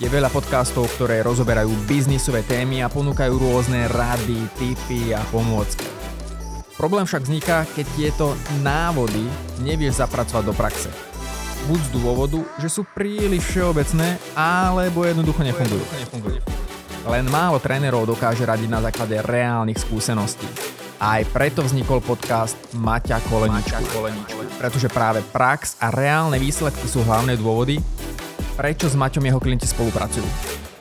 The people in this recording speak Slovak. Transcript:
Je veľa podcastov, ktoré rozoberajú biznisové témy a ponúkajú rôzne rady, tipy a pomôcky. Problém však vzniká, keď tieto návody nevieš zapracovať do praxe. Buď z dôvodu, že sú príliš všeobecné, alebo jednoducho nefungujú. Len málo trénerov dokáže radiť na základe reálnych skúseností. A aj preto vznikol podcast Maťa Koleničku. Pretože práve prax a reálne výsledky sú hlavné dôvody, prečo s Maťom jeho klienti spolupracujú.